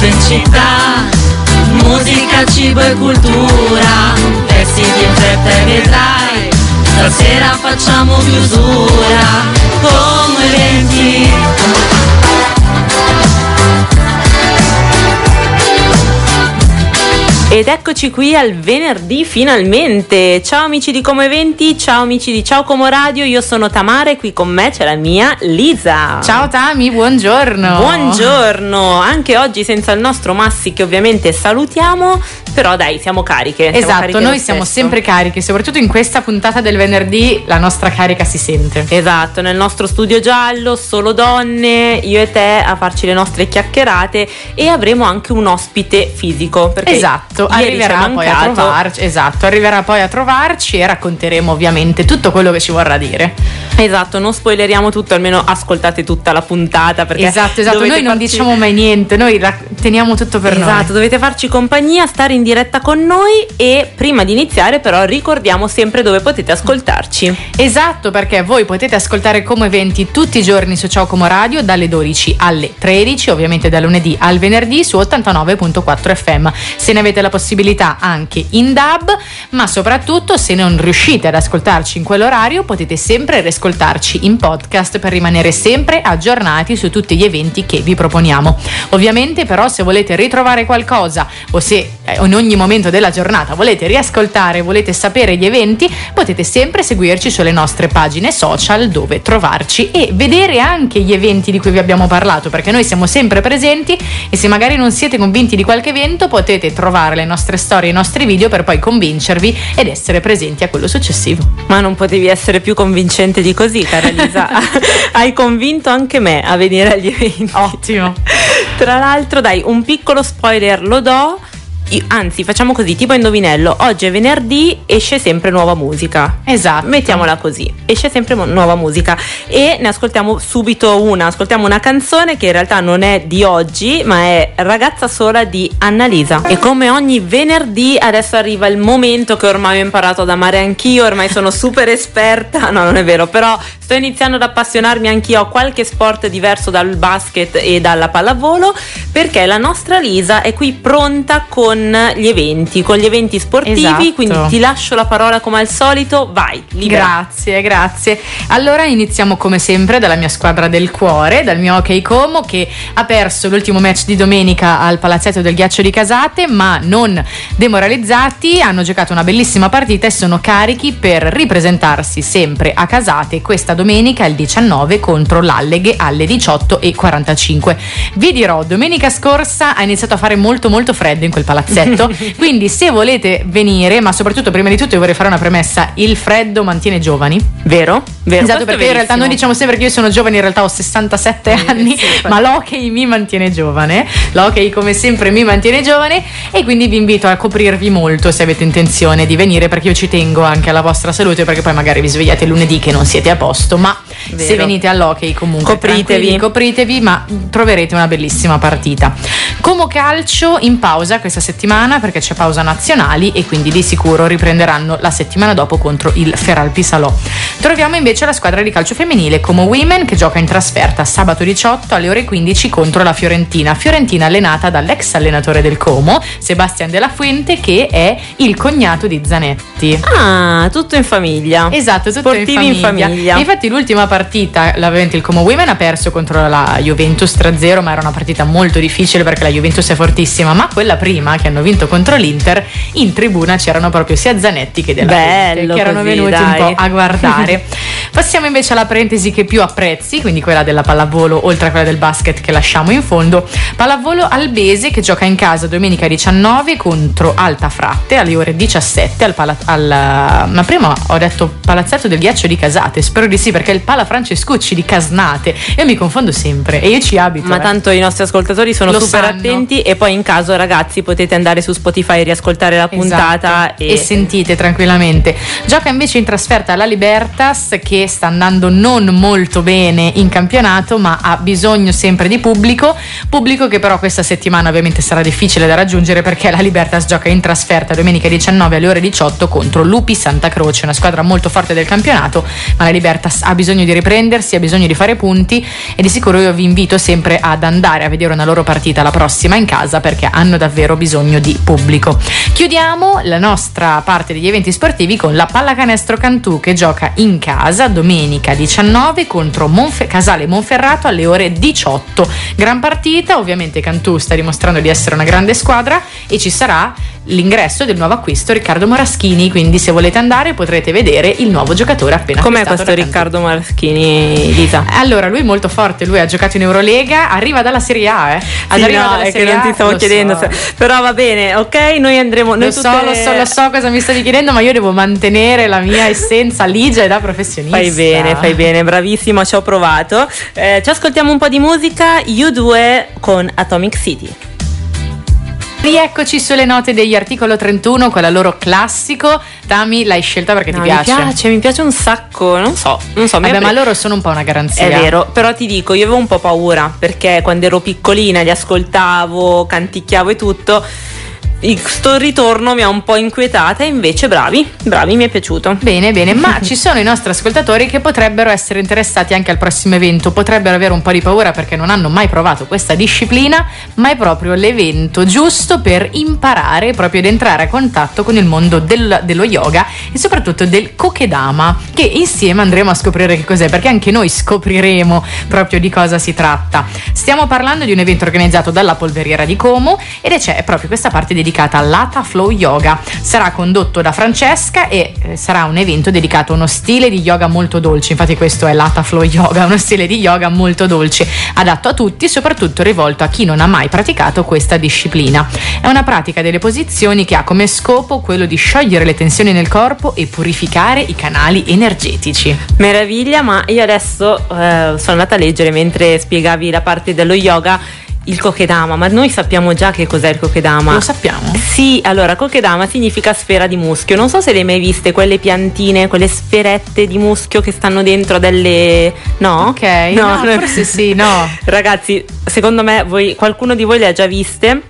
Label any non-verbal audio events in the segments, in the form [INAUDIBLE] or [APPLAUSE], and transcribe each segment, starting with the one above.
viaggio in città, musica, cibo e cultura, vestiti in fretta e vedrai, stasera facciamo chiusura, come venti. Ed eccoci qui al venerdì finalmente. Ciao amici di Como Eventi, ciao amici di Ciao Como Radio, io sono Tamara e qui con me c'è la mia Lisa. Ciao Tami, buongiorno. Buongiorno, anche oggi senza il nostro Massi che ovviamente salutiamo, però dai, siamo cariche. Siamo Esatto, cariche noi siamo sempre cariche, soprattutto in questa puntata del venerdì la nostra carica si sente. Esatto, nel nostro studio giallo, solo donne, io e te a farci le nostre chiacchierate e avremo anche un ospite fisico. Perché Esatto, ieri arriverà poi a trovarci, esatto, arriverà poi a trovarci e racconteremo ovviamente tutto quello che ci vorrà dire. Esatto, non spoileriamo tutto, almeno ascoltate tutta la puntata perché Esatto, esatto, noi non farci- diciamo mai niente, noi teniamo tutto per Esatto, noi. dovete farci compagnia, stare in diretta con noi e prima di iniziare però ricordiamo sempre dove potete ascoltarci. Esatto, perché voi potete ascoltare come eventi tutti i giorni su Ciao Como Radio dalle 12 alle 13, ovviamente da lunedì al venerdì su 89.4 FM. Se ne avete la possibilità anche in DAB, ma soprattutto se non riuscite ad ascoltarci in quell'orario, potete sempre riascoltarci in podcast per rimanere sempre aggiornati su tutti gli eventi che vi proponiamo. Ovviamente però se volete ritrovare qualcosa o se eh, in ogni momento della giornata volete riascoltare, volete sapere gli eventi, potete sempre seguirci sulle nostre pagine social dove trovarci e vedere anche gli eventi di cui vi abbiamo parlato, perché noi siamo sempre presenti e se magari non siete convinti di qualche evento potete trovare le nostre storie, i nostri video per poi convincervi ed essere presenti a quello successivo. Ma non potevi essere più convincente di così, cara Elisa. [LAUGHS] Hai convinto anche me a venire agli eventi. Ottimo. Tra l'altro, dai, un piccolo spoiler lo do. Anzi, facciamo così, tipo indovinello. Oggi è venerdì, esce sempre nuova musica. Esatto. Mettiamola così, esce sempre nuova musica e ne ascoltiamo subito una, ascoltiamo una canzone che in realtà non è di oggi ma è Ragazza sola di Annalisa e come ogni venerdì adesso arriva il momento che ormai ho imparato ad amare anch'io, ormai sono super esperta, no non è vero, però sto iniziando ad appassionarmi anch'io a qualche sport diverso dal basket e dalla pallavolo perché la nostra Lisa è qui pronta con gli eventi, con gli eventi sportivi, Esatto. quindi ti lascio la parola come al solito, vai, libera. Grazie, grazie. Allora iniziamo come sempre dalla mia squadra del cuore, dal mio Hockey Como che ha perso l'ultimo match di domenica al Palazzetto del Ghiaccio di Casate, ma non demoralizzati, hanno giocato una bellissima partita e sono carichi per ripresentarsi sempre a Casate questa domenica il 19 contro l'Alleghe alle 18.45. Vi dirò, domenica scorsa ha iniziato a fare molto molto freddo in quel palazzetto, [LAUGHS] quindi se volete venire, ma soprattutto prima di tutto io vorrei fare una premessa, il freddo mantiene giovani. Vero? Vero. Esatto, perché in realtà noi diciamo sempre che io sono giovane, in realtà ho 67 Eh, anni, sì, ma l'hockey mi mantiene giovane. L'hockey come sempre mi mantiene giovane e quindi vi invito a coprirvi molto se avete intenzione di venire perché io ci tengo anche alla vostra salute perché poi magari vi svegliate lunedì che non siete a posto, ma Vero. se venite all'hockey comunque Copritevi. copritevi, ma troverete una bellissima partita. Como calcio in pausa questa settimana perché c'è pausa nazionali e quindi di sicuro riprenderanno la settimana dopo contro il Feralpi Salò. Troviamo invece la squadra di calcio femminile Como Women che gioca in trasferta sabato 18 alle ore 15 contro la Fiorentina. Fiorentina allenata dall'ex allenatore del Como, Sebastian Della Fuente, che è il cognato di Zanetti. Ah, tutto in famiglia. Esatto, tutto Sportivi in famiglia. Infatti l'ultima partita, l'avente il Como Women ha perso contro la Juventus 3-0, ma era una partita molto difficile perché la Juventus è fortissima, ma quella prima che hanno vinto contro l'Inter, in tribuna c'erano proprio sia Zanetti che Della Bello che erano così, venuti un dai. po' a guardare. [LAUGHS] Passiamo invece alla parentesi che più apprezzi, quindi quella della pallavolo, oltre a quella del basket che lasciamo in fondo. Pallavolo Albese che gioca in casa domenica 19 contro Alta Fratte alle ore 17 al, pala- al- ma prima ho detto palazzetto del ghiaccio di Casate, spero di sì perché il Pala Francescucci di Casnate. Io mi confondo sempre e io ci abito. Ma eh. tanto i nostri ascoltatori sono Lo super sanno. attenti e poi in caso ragazzi potete andare su Spotify e riascoltare la puntata Esatto. e... sentite tranquillamente. Gioca invece in trasferta alla Libertas che sta andando non molto bene in campionato ma ha bisogno sempre di pubblico, pubblico che però questa settimana ovviamente sarà difficile da raggiungere perché la Libertas gioca in trasferta domenica 19 alle ore 18 contro Lupi Santa Croce, una squadra molto forte del campionato, ma la Libertas ha bisogno bisogno di riprendersi, ha bisogno di fare punti e di sicuro io vi invito sempre ad andare a vedere una loro partita la prossima in casa perché hanno davvero bisogno di pubblico. Chiudiamo la nostra parte degli eventi sportivi con la Pallacanestro Cantù che gioca in casa domenica 19 contro Monfe- Casale Monferrato alle ore 18. Gran partita, ovviamente Cantù sta dimostrando di essere una grande squadra e ci sarà l'ingresso del nuovo acquisto Riccardo Moraschini, quindi se volete andare potrete vedere il nuovo giocatore appena Com'è questo. Riccardo Maraschini, Lisa? Allora, lui è molto forte, lui ha giocato in Eurolega, arriva dalla Serie A, eh. Sì, arriva no, dalla è che Serie non ti stavo chiedendo, so. però va bene, ok? Noi andremo. Noi Lo so, tutte- lo so, lo so cosa mi stavi chiedendo, ma io devo mantenere la mia essenza ligia e da professionista. Fai bene, fai bene, bravissimo, ci ho provato. Eh, ci ascoltiamo un po' di musica, U2 con Atomic City. Rieccoci sulle note degli articolo 31 con la loro classico. Tami, l'hai scelta perché No, ti piace. Mi piace, mi piace un sacco, non so, non so. Vabbè, ha ma pre- loro sono un po' una garanzia. È vero, però ti dico, io avevo un po' paura perché quando ero piccolina li ascoltavo, canticchiavo e tutto. Il- Sto ritorno mi ha un po' inquietata e invece bravi, bravi, mi è piaciuto. Bene, bene, ma ci sono i nostri ascoltatori che potrebbero essere interessati anche al prossimo evento, potrebbero avere un po' di paura perché non hanno mai provato questa disciplina, ma è proprio l'evento giusto per imparare proprio ed entrare a contatto con il mondo del- dello yoga e soprattutto del kokedama, che insieme andremo a scoprire che cos'è, perché anche noi scopriremo proprio di cosa si tratta. Stiamo parlando di un evento organizzato dalla Polveriera di Como ed è c'è proprio questa parte dedicata all'Ata Flow Yoga. Sarà condotto da Francesca e eh, sarà un evento dedicato a uno stile di yoga molto dolce. Infatti, questo è l'Ata Flow Yoga, [LAUGHS] uno stile di yoga molto dolce, adatto a tutti soprattutto rivolto a chi non ha mai praticato questa disciplina. È una pratica delle posizioni che ha come scopo quello di sciogliere le tensioni nel corpo e purificare i canali energetici. Meraviglia, ma io adesso eh, sono andata a leggere mentre spiegavi la parte dello yoga il kokedama, ma noi sappiamo già che cos'è il kokedama. Lo sappiamo? Sì, allora kokedama significa sfera di muschio. Non so se le hai mai viste quelle piantine, quelle sferette di muschio che stanno dentro delle no? Ok, no, forse sì, no. [LAUGHS] Ragazzi, secondo me voi, qualcuno di voi le ha già viste.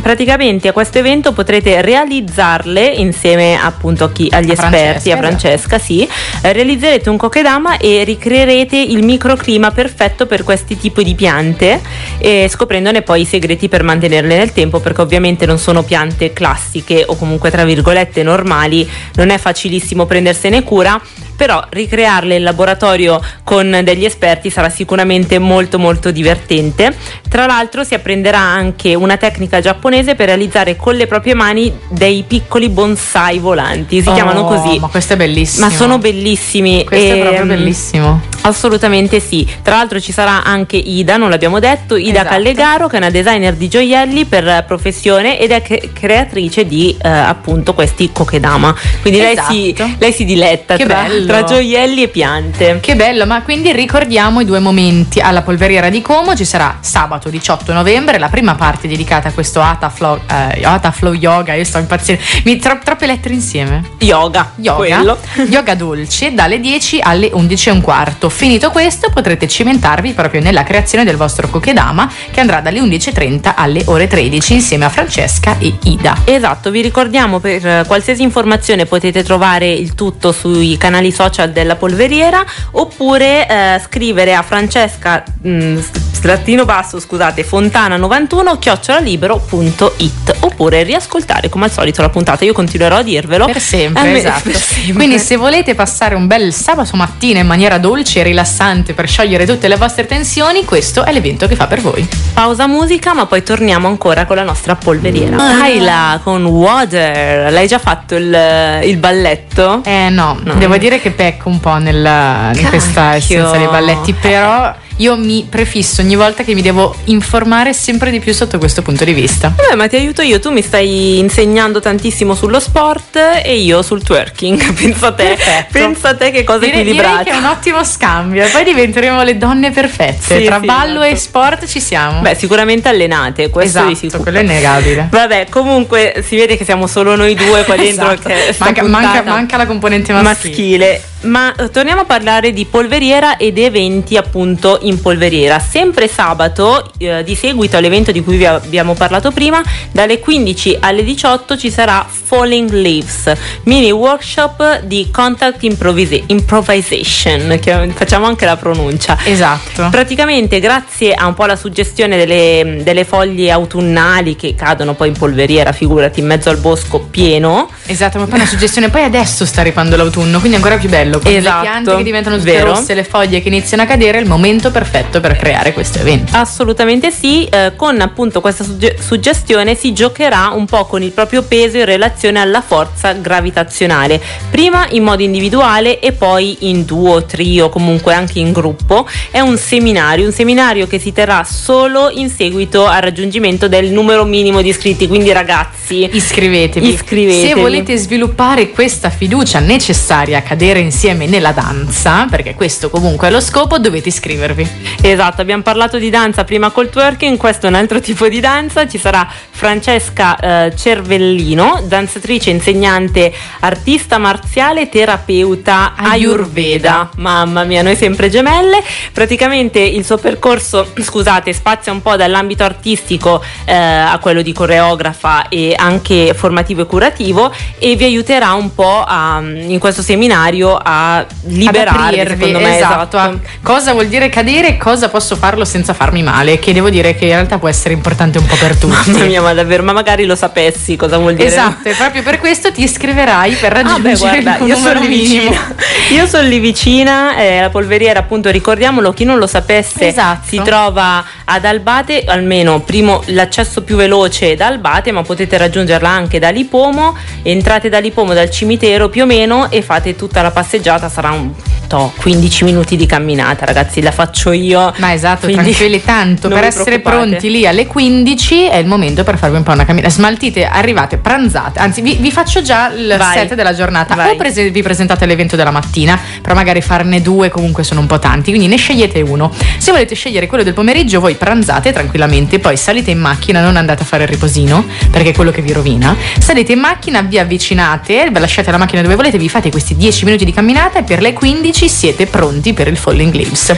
Praticamente a questo evento potrete realizzarle insieme appunto a chi- agli A esperti, Francesca, a Francesca, sì. Eh, realizzerete un kokedama e ricreerete il microclima perfetto per questi tipi di piante e scoprendone poi i segreti per mantenerle nel tempo perché ovviamente non sono piante classiche o comunque tra virgolette normali, non è facilissimo prendersene cura però ricrearle in laboratorio con degli esperti sarà sicuramente molto molto divertente. Tra l'altro si apprenderà anche una tecnica giapponese per realizzare con le proprie mani dei piccoli bonsai volanti, si Oh, chiamano così. Ma questo è bellissimo. Ma sono bellissimi. Questo è e, proprio bellissimo. Assolutamente sì. Tra l'altro ci sarà anche Ida, non l'abbiamo detto, Ida Esatto. Callegaro che è una designer di gioielli per professione ed è cre- creatrice di eh, appunto questi kokedama. Quindi lei, si, Esatto. lei si diletta Che tra, bello. Tra gioielli e piante. Che bello, ma quindi ricordiamo i due momenti. Alla polveriera di Como ci sarà sabato 18 novembre la prima parte dedicata a questo Ata Flow, eh, Ata Flow Yoga. Io sto impazzendo. Mi, tro- troppe lettere insieme. Yoga, Yoga, [LAUGHS] yoga dolce dalle 10 alle 11 e un quarto. Finito questo potrete cimentarvi proprio nella creazione del vostro kokedama che andrà dalle 11.30 alle ore 13 insieme a Francesca e Ida. Esatto, vi ricordiamo per qualsiasi informazione potete trovare il tutto sui canali social della polveriera oppure eh, scrivere a Francesca mh, trattino basso, scusate, fontana91 chiocciolalibero.it oppure riascoltare come al solito la puntata. Io continuerò a dirvelo Per sempre, Eh, esatto. [LAUGHS] per sempre. Quindi se volete passare un bel sabato mattina in maniera dolce e rilassante per sciogliere tutte le vostre tensioni, questo è l'evento che fa per voi. Pausa musica, ma poi torniamo ancora con la nostra polveriera. Laila con Water. L'hai già fatto il, il balletto? Eh no, No. devo dire che pecco un po' nel- in questa essenza dei balletti, però io mi prefisso ogni volta che mi devo informare sempre di più sotto questo punto di vista. Vabbè, ma ti aiuto io, tu mi stai insegnando tantissimo sullo sport e io sul twerking. [LAUGHS] Pensa a te, Perfetto. pensa a te che cosa Direi, direi equilibrata. che è un ottimo scambio e poi diventeremo le donne perfette. Sì, Tra sì, ballo esatto. e sport ci siamo. Beh, sicuramente allenate, questo esatto, di sicuro. quello è innegabile. Vabbè, comunque si vede che siamo solo noi due qua dentro. Esatto. Manca, manca- manca la componente maschile. maschile. Ma eh, torniamo a parlare di polveriera ed eventi appunto in polveriera. Sempre sabato, eh, di seguito all'evento di cui vi abbiamo parlato prima, dalle 15 alle 18 ci sarà Falling Leaves, mini workshop di contact improvisa- improvisation, che facciamo anche la pronuncia. Esatto. Praticamente grazie a un po' la suggestione delle, delle foglie autunnali che cadono poi in polveriera, figurati, in mezzo al bosco pieno. Esatto, ma poi una suggestione, poi adesso sta arrivando l'autunno, quindi è ancora più bello. Con Esatto, le piante che diventano tutte vero. rosse, le foglie che iniziano a cadere, è il momento perfetto per creare questo evento. Assolutamente sì, eh, con appunto questa sugge- suggestione si giocherà un po' con il proprio peso in relazione alla forza gravitazionale, prima in modo individuale e poi in duo, trio, comunque anche in gruppo. È un seminario, un seminario che si terrà solo in seguito al raggiungimento del numero minimo di iscritti, quindi ragazzi Iscrivetevi. Iscrivetevi. Se volete sviluppare questa fiducia necessaria a cadere insieme nella danza, perché questo comunque è lo scopo, dovete iscrivervi. Esatto, abbiamo parlato di danza prima col twerking, questo è un altro tipo di danza, ci sarà Francesca eh, Cervellino, danzatrice, insegnante, artista marziale, terapeuta Ayurveda. Ayurveda. Mamma mia, noi sempre gemelle. Praticamente il suo percorso, [CLEARS THROAT] scusate, spazia un po' dall'ambito artistico eh, a quello di coreografa e anche formativo e curativo e vi aiuterà un po' a, in questo seminario a liberarvi, secondo me, esatto, a cosa vuol dire cadere e cosa posso farlo senza farmi male, che devo dire che in realtà può essere importante un po' per [LAUGHS] tutti. Mamma mia, ma davvero, ma magari lo sapessi cosa vuol dire. Esatto, e proprio per questo ti iscriverai per Ah, beh, raggiungere guarda, io sono lì vicina. Io sono lì vicina, eh, la polveriera, appunto, ricordiamolo, chi non lo sapesse, Esatto. si trova ad Albate, almeno primo l'accesso più veloce da Albate, ma potete raggiungerla anche da Lipomo. Entrate da Lipomo dal cimitero più o meno e fate tutta la passeggiata, sarà un to, 15 minuti di camminata, ragazzi, la faccio io. Ma esatto, Quindi tranquilli tanto, [LAUGHS] per essere pronti lì alle 15 è il momento per farvi un po' una camminata. Smaltite, arrivate, pranzate, anzi vi, vi faccio già il Vai. set della giornata. Vai. O prese- vi presentate all'evento della mattina, però magari farne due comunque sono un po' tanti, quindi ne scegliete uno. Se volete scegliere quello del pomeriggio, voi pranzate tranquillamente, poi salite in macchina, non andate a fare il riposino, perché è quello che vi rovina. Salite in macchina, vi avvicinate, lasciate la macchina dove volete, vi fate questi 10 minuti di camminata e per le 15 siete pronti per il Falling Leaves.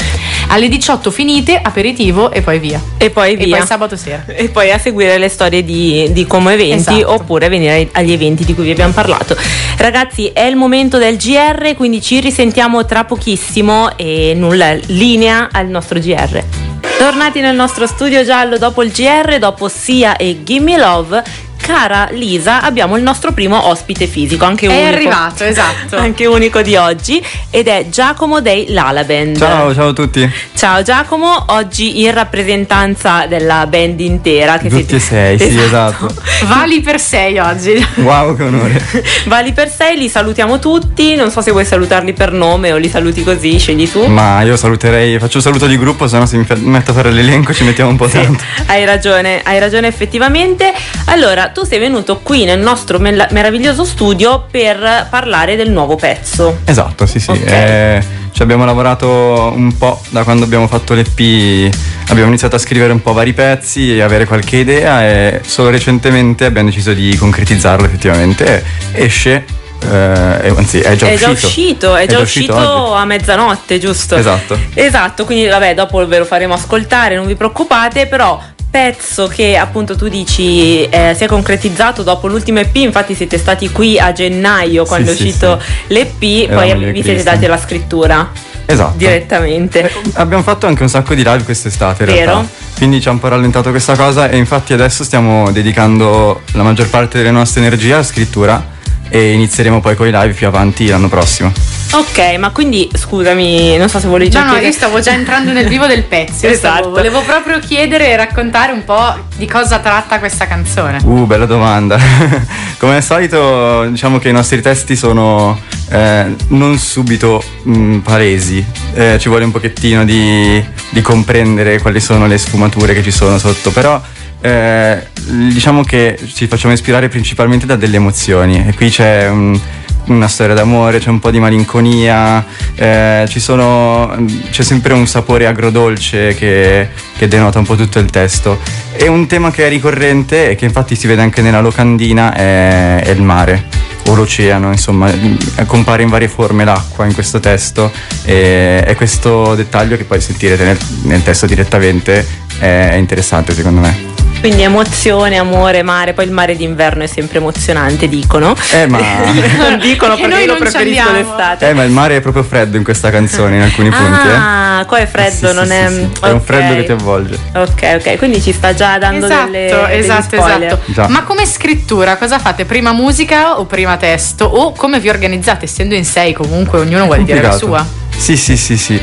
Alle 18 finite, aperitivo e poi via. E poi E via. poi sabato sera. e poi a seguire le storie di, di Como Eventi Esatto. oppure venire agli eventi di cui vi abbiamo parlato. Ragazzi, è il momento del GR, quindi ci risentiamo tra pochissimo e nulla, linea al nostro GR. Tornati nel nostro studio giallo dopo il GR, dopo Sia e Gimme Love. Cara Lisa, abbiamo il nostro primo ospite fisico, anche È unico. arrivato, esatto. [LAUGHS] Anche unico di oggi ed è Giacomo dei Lala Band. Ciao, ciao a tutti. Ciao Giacomo, oggi in rappresentanza della band intera. Che Tutti e sei, sì, esatto. [LAUGHS] Vali per 6 oggi. Wow, che onore. [LAUGHS] Vali per sei, li salutiamo tutti. Non so se vuoi salutarli per nome o li saluti così, scegli tu. Ma io saluterei, faccio il saluto di gruppo, se no se mi metto a fare l'elenco ci mettiamo un po' Sì, tanto. hai ragione, hai ragione effettivamente. Allora, tu sei venuto qui nel nostro mel- meraviglioso studio per parlare del nuovo pezzo. Esatto, sì, sì. Ok. eh, ci abbiamo lavorato un po' da quando abbiamo fatto l'EP, abbiamo iniziato a scrivere un po' vari pezzi e avere qualche idea e solo recentemente abbiamo deciso di concretizzarlo effettivamente. Esce, eh, anzi è già è uscito. già uscito, è già uscito, oggi. a mezzanotte, giusto? Esatto. Esatto, quindi vabbè, dopo ve lo faremo ascoltare, non vi preoccupate, però pezzo che appunto tu dici eh, si è concretizzato dopo l'ultimo EP, infatti siete stati qui a gennaio quando Sì, è sì, uscito sì. l'EP, poi Eravamo lì a vi siete dati la scrittura Esatto. direttamente. Abbiamo fatto anche un sacco di live quest'estate in Vero. realtà. Quindi ci ha un po' rallentato questa cosa e infatti adesso stiamo dedicando la maggior parte delle nostre energie alla scrittura e inizieremo poi con i live più avanti l'anno prossimo. Ok, ma quindi scusami, non so se volevi già No, no, chiedere- io stavo già entrando nel vivo del pezzo. Io stavo- Esatto. volevo proprio chiedere e raccontare un po' di cosa tratta questa canzone. Uh, bella domanda. [LAUGHS] Come al solito diciamo che i nostri testi sono eh, non subito mh, palesi, Eh, ci vuole un pochettino di, di comprendere quali sono le sfumature che ci sono sotto, però eh, diciamo che ci facciamo ispirare principalmente da delle emozioni e qui c'è un- una storia d'amore, c'è un po' di malinconia, eh, sono, c'è sempre un sapore agrodolce che, che denota un po' tutto il testo. E un tema che è ricorrente e che infatti si vede anche nella locandina è, è il mare, o l'oceano, insomma, compare in varie forme l'acqua in questo testo e, e questo dettaglio che poi sentirete nel, nel testo direttamente è, interessante secondo me. Quindi emozione, amore, mare, poi il mare d'inverno è sempre emozionante, dicono. Eh, ma [LAUGHS] non dicono [LAUGHS] perché noi io lo non ci preferisco andiamo. d'estate. Eh, ma il mare è proprio freddo in questa canzone, in alcuni punti. eh. Ah, qua è freddo, Sì, non sì, è. sì, sì. È un freddo che ti avvolge. Ok, ok, quindi ci sta già dando Esatto, delle, esatto, esatto. Già. Ma come scrittura cosa fate? Prima musica o prima testo? O come vi organizzate? Essendo in sei comunque ognuno vuole dire la Complicato. sua. Sì, sì, sì, sì.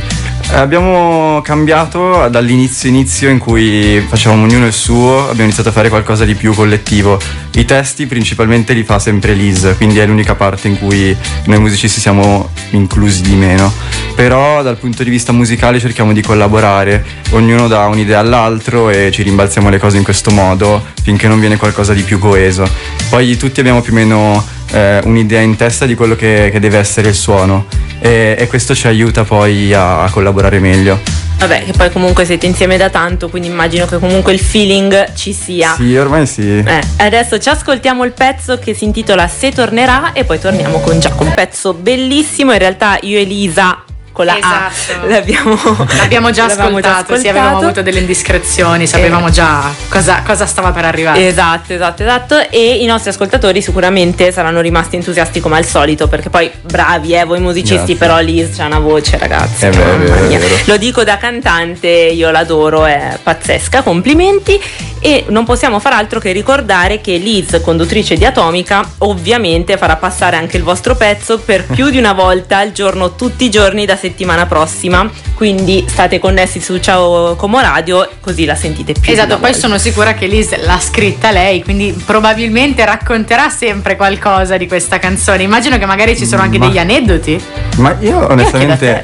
Eh, Abbiamo cambiato dall'inizio inizio in cui facevamo ognuno il suo, abbiamo iniziato a fare qualcosa di più collettivo. I testi principalmente li fa sempre Liz, quindi è l'unica parte in cui noi musicisti siamo inclusi di meno. Però dal punto di vista musicale cerchiamo di collaborare, ognuno dà un'idea all'altro e ci rimbalziamo le cose in questo modo finché non viene qualcosa di più coeso. Poi tutti abbiamo più o meno eh, un'idea in testa di quello che, che deve essere il suono e, e questo ci aiuta poi a, a collaborare meglio. Vabbè, che poi comunque siete insieme da tanto, quindi immagino che comunque il feeling ci sia. Sì, ormai sì. Eh, adesso ci ascoltiamo il pezzo che si intitola Se tornerà e poi torniamo con Giacomo. Un pezzo bellissimo, in realtà io e Elisa con la Esatto. A l'abbiamo, [LAUGHS] L'abbiamo già l'avevamo ascoltato, sì, avevamo avuto delle indiscrezioni, sapevamo già cosa, cosa stava per arrivare. Esatto, esatto, esatto. E i nostri ascoltatori sicuramente saranno rimasti entusiasti come al solito, perché poi bravi, eh, voi musicisti, Grazie. però Liz c'ha una voce, ragazzi. È vero, è mamma vero, è mia. vero. Lo dico da cantante, io l'adoro, è pazzesca, complimenti. E non possiamo far altro che ricordare che Liz, conduttrice di Atomica, ovviamente farà passare anche il vostro pezzo per più di una volta al giorno, tutti i giorni da settimana prossima. Quindi state connessi su Ciao Como Radio, così la sentite più. Esatto, poi volta. sono sicura che Liz l'ha scritta lei, quindi probabilmente racconterà sempre qualcosa di questa canzone. Immagino che magari ci sono anche Ma- degli aneddoti. Ma io onestamente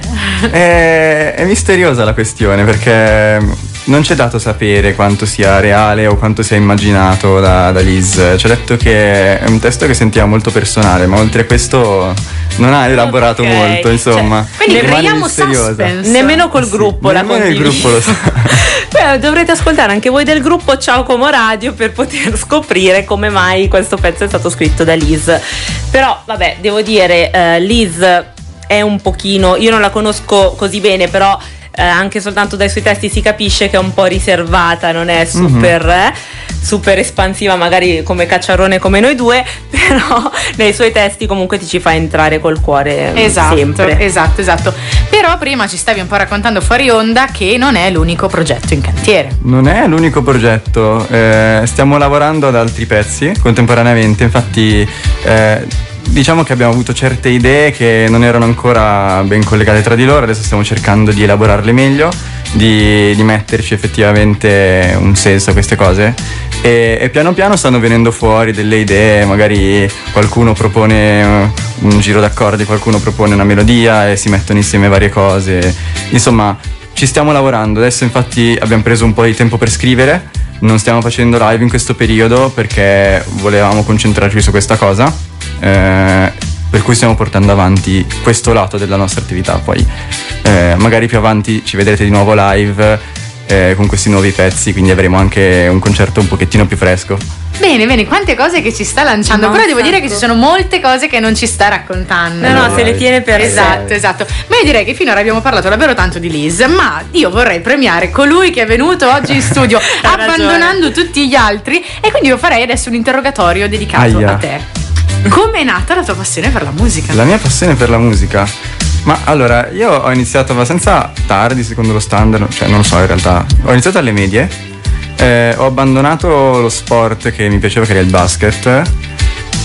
è, è misteriosa la questione perché non c'è dato sapere quanto sia reale o quanto sia immaginato da, da Liz. Ci ha detto che è un testo che sentiva molto personale, ma oltre a questo non ha elaborato Ok, molto, insomma. cioè, Quindi Rimane creiamo suspense. Nemmeno col Sì, gruppo la nemmeno il gruppo lo [LAUGHS] sa. Beh, dovrete ascoltare anche voi del gruppo Ciao Como Radio per poter [LAUGHS] scoprire come mai questo pezzo è stato scritto da Liz. Però, vabbè, devo dire, eh, Liz è un pochino, io non la conosco così bene, però eh, anche soltanto dai suoi testi si capisce che è un po' riservata, non è super, eh, super espansiva, magari come cacciarone come noi due, [LAUGHS] però nei suoi testi comunque ti ci fa entrare col cuore Esatto, sempre. esatto, esatto. Però prima ci stavi un po' raccontando fuori onda che non è l'unico progetto in cantiere. Non è l'unico progetto, eh, stiamo lavorando ad altri pezzi contemporaneamente, infatti eh, diciamo che abbiamo avuto certe idee che non erano ancora ben collegate tra di loro, adesso stiamo cercando di elaborarle meglio, di, di metterci effettivamente un senso a queste cose. E, e piano piano stanno venendo fuori delle idee, magari qualcuno propone un giro d'accordi, qualcuno propone una melodia e si mettono insieme varie cose, insomma ci stiamo lavorando, adesso infatti abbiamo preso un po' di tempo per scrivere, non stiamo facendo live in questo periodo perché volevamo concentrarci su questa cosa, eh, per cui stiamo portando avanti questo lato della nostra attività, poi eh, magari più avanti ci vedrete di nuovo live eh, con questi nuovi pezzi, quindi avremo anche un concerto un pochettino più fresco. Bene, bene, quante cose che ci sta lanciando. Ma Però devo dire che ci sono molte cose che non ci sta raccontando. No, no, Vai. se le tiene per. Esatto, esatto. Ma io direi che finora abbiamo parlato davvero tanto di Liz, ma io vorrei premiare colui che è venuto oggi in studio [LAUGHS] abbandonando tutti gli altri e quindi io farei adesso un interrogatorio dedicato Aia. a te. Come è nata la tua passione per la musica? La mia passione per la musica. Ma allora, io ho iniziato abbastanza tardi, secondo lo standard, cioè non lo so in realtà. Ho iniziato alle medie, eh, ho abbandonato lo sport che mi piaceva, che era il basket.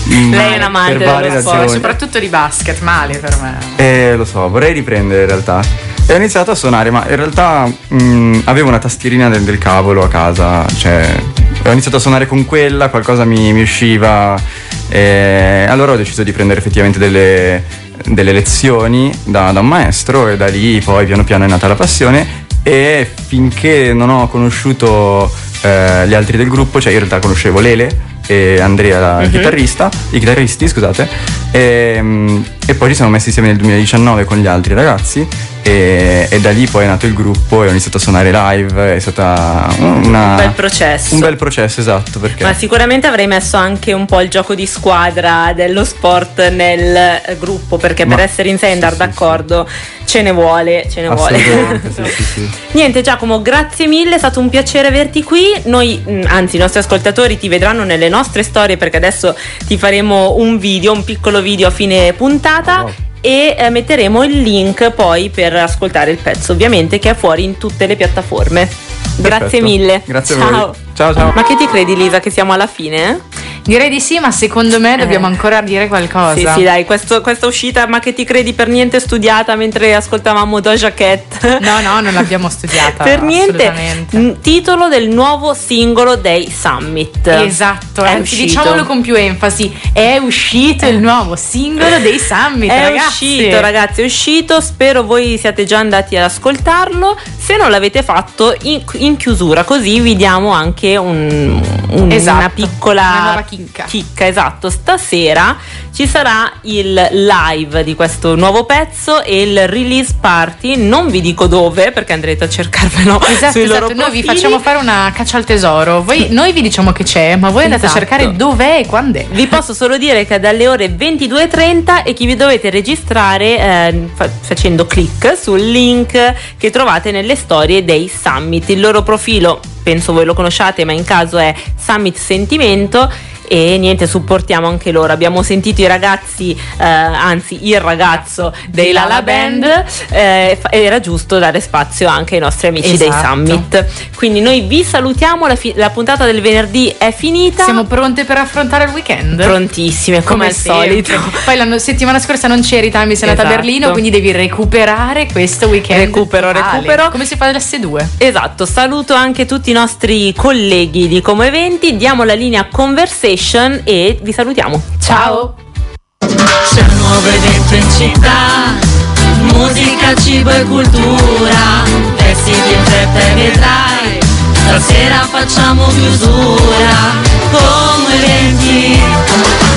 Mm, Lei è un amante dello sport, ragioni. Soprattutto di basket, male per me. Eh, lo so, vorrei riprendere in realtà. E ho iniziato a suonare, ma in realtà mm, avevo una tastierina del, del cavolo a casa, cioè ho iniziato a suonare con quella, qualcosa mi, mi usciva. E allora ho deciso di prendere effettivamente delle, delle lezioni da, da un maestro e da lì poi piano piano è nata la passione e finché non ho conosciuto eh, gli altri del gruppo, cioè in realtà conoscevo Lele e Andrea, il chitarrista, i chitarristi, scusate, e, mm, e poi ci siamo messi insieme nel 2019 con gli altri ragazzi e, e, da lì poi è nato il gruppo e ho iniziato a suonare live, è stata una, un bel processo. Un bel processo, esatto. Perché... Ma sicuramente avrei messo anche un po' il gioco di squadra dello sport nel gruppo, perché Ma, per essere in standard, sì, d'accordo, sì. ce ne vuole, ce ne vuole. [LAUGHS] sì, Niente Giacomo, grazie mille, è stato un piacere averti qui. Noi, mm, anzi i nostri ascoltatori ti vedranno nelle nostre storie perché adesso ti faremo un video, un piccolo video a fine puntata. Oh e eh, metteremo il link poi per ascoltare il pezzo, ovviamente che è fuori in tutte le piattaforme. Perfetto. Grazie mille. Grazie ciao. a voi. Ciao ciao. Ma che ti credi Lisa che siamo alla fine? Direi di sì, ma secondo me dobbiamo eh. ancora dire qualcosa. Sì, sì, dai, questo, questa uscita, ma che ti credi per niente studiata mentre ascoltavamo Doja Cat? No, no, non [LAUGHS] l'abbiamo studiata. per niente. Titolo del nuovo singolo dei Summit. Esatto, è anzi uscito. diciamolo con più enfasi, è uscito il nuovo singolo dei Summit, è ragazzi. uscito, ragazzi, è uscito, spero voi siate già andati ad ascoltarlo. Se non l'avete fatto in, in chiusura, così vi diamo anche un, un, esatto, una piccola una chicca. chicca. Esatto, stasera ci sarà il live di questo nuovo pezzo e il release party. Non vi dico dove perché andrete a cercarvelo esatto, esatto. Noi vi facciamo fare una caccia al tesoro. Voi, [LAUGHS] noi vi diciamo che c'è, ma voi andate esatto. a cercare dov'è e quando è. Vi posso solo dire che è dalle ore 22.30 e che vi dovete registrare eh, fa- facendo clic sul link che trovate nelle storie dei summit. Il loro profilo penso voi lo conosciate, ma in caso è Summit Sentimento e niente, supportiamo anche loro. Abbiamo sentito i ragazzi, eh, anzi il ragazzo dei Lala Band, eh, era giusto dare spazio anche ai nostri amici esatto. dei Summit. Quindi noi vi salutiamo, la, fi- la, puntata del venerdì è finita. Siamo pronte per affrontare il weekend? Prontissime, come, come al solito. Poi la settimana scorsa non c'eri, Tammy, sei andata esatto. a Berlino, quindi devi recuperare questo weekend. Recupero, totale. recupero. Come si fa all'S2? Esatto, saluto anche tutti i nostri colleghi di Como Eventi, diamo la linea Conversation Station e vi salutiamo. Ciao! C'è evento in città, musica, cibo e cultura, vestiti in fretta e vedrai, stasera facciamo chiusura, come eventi.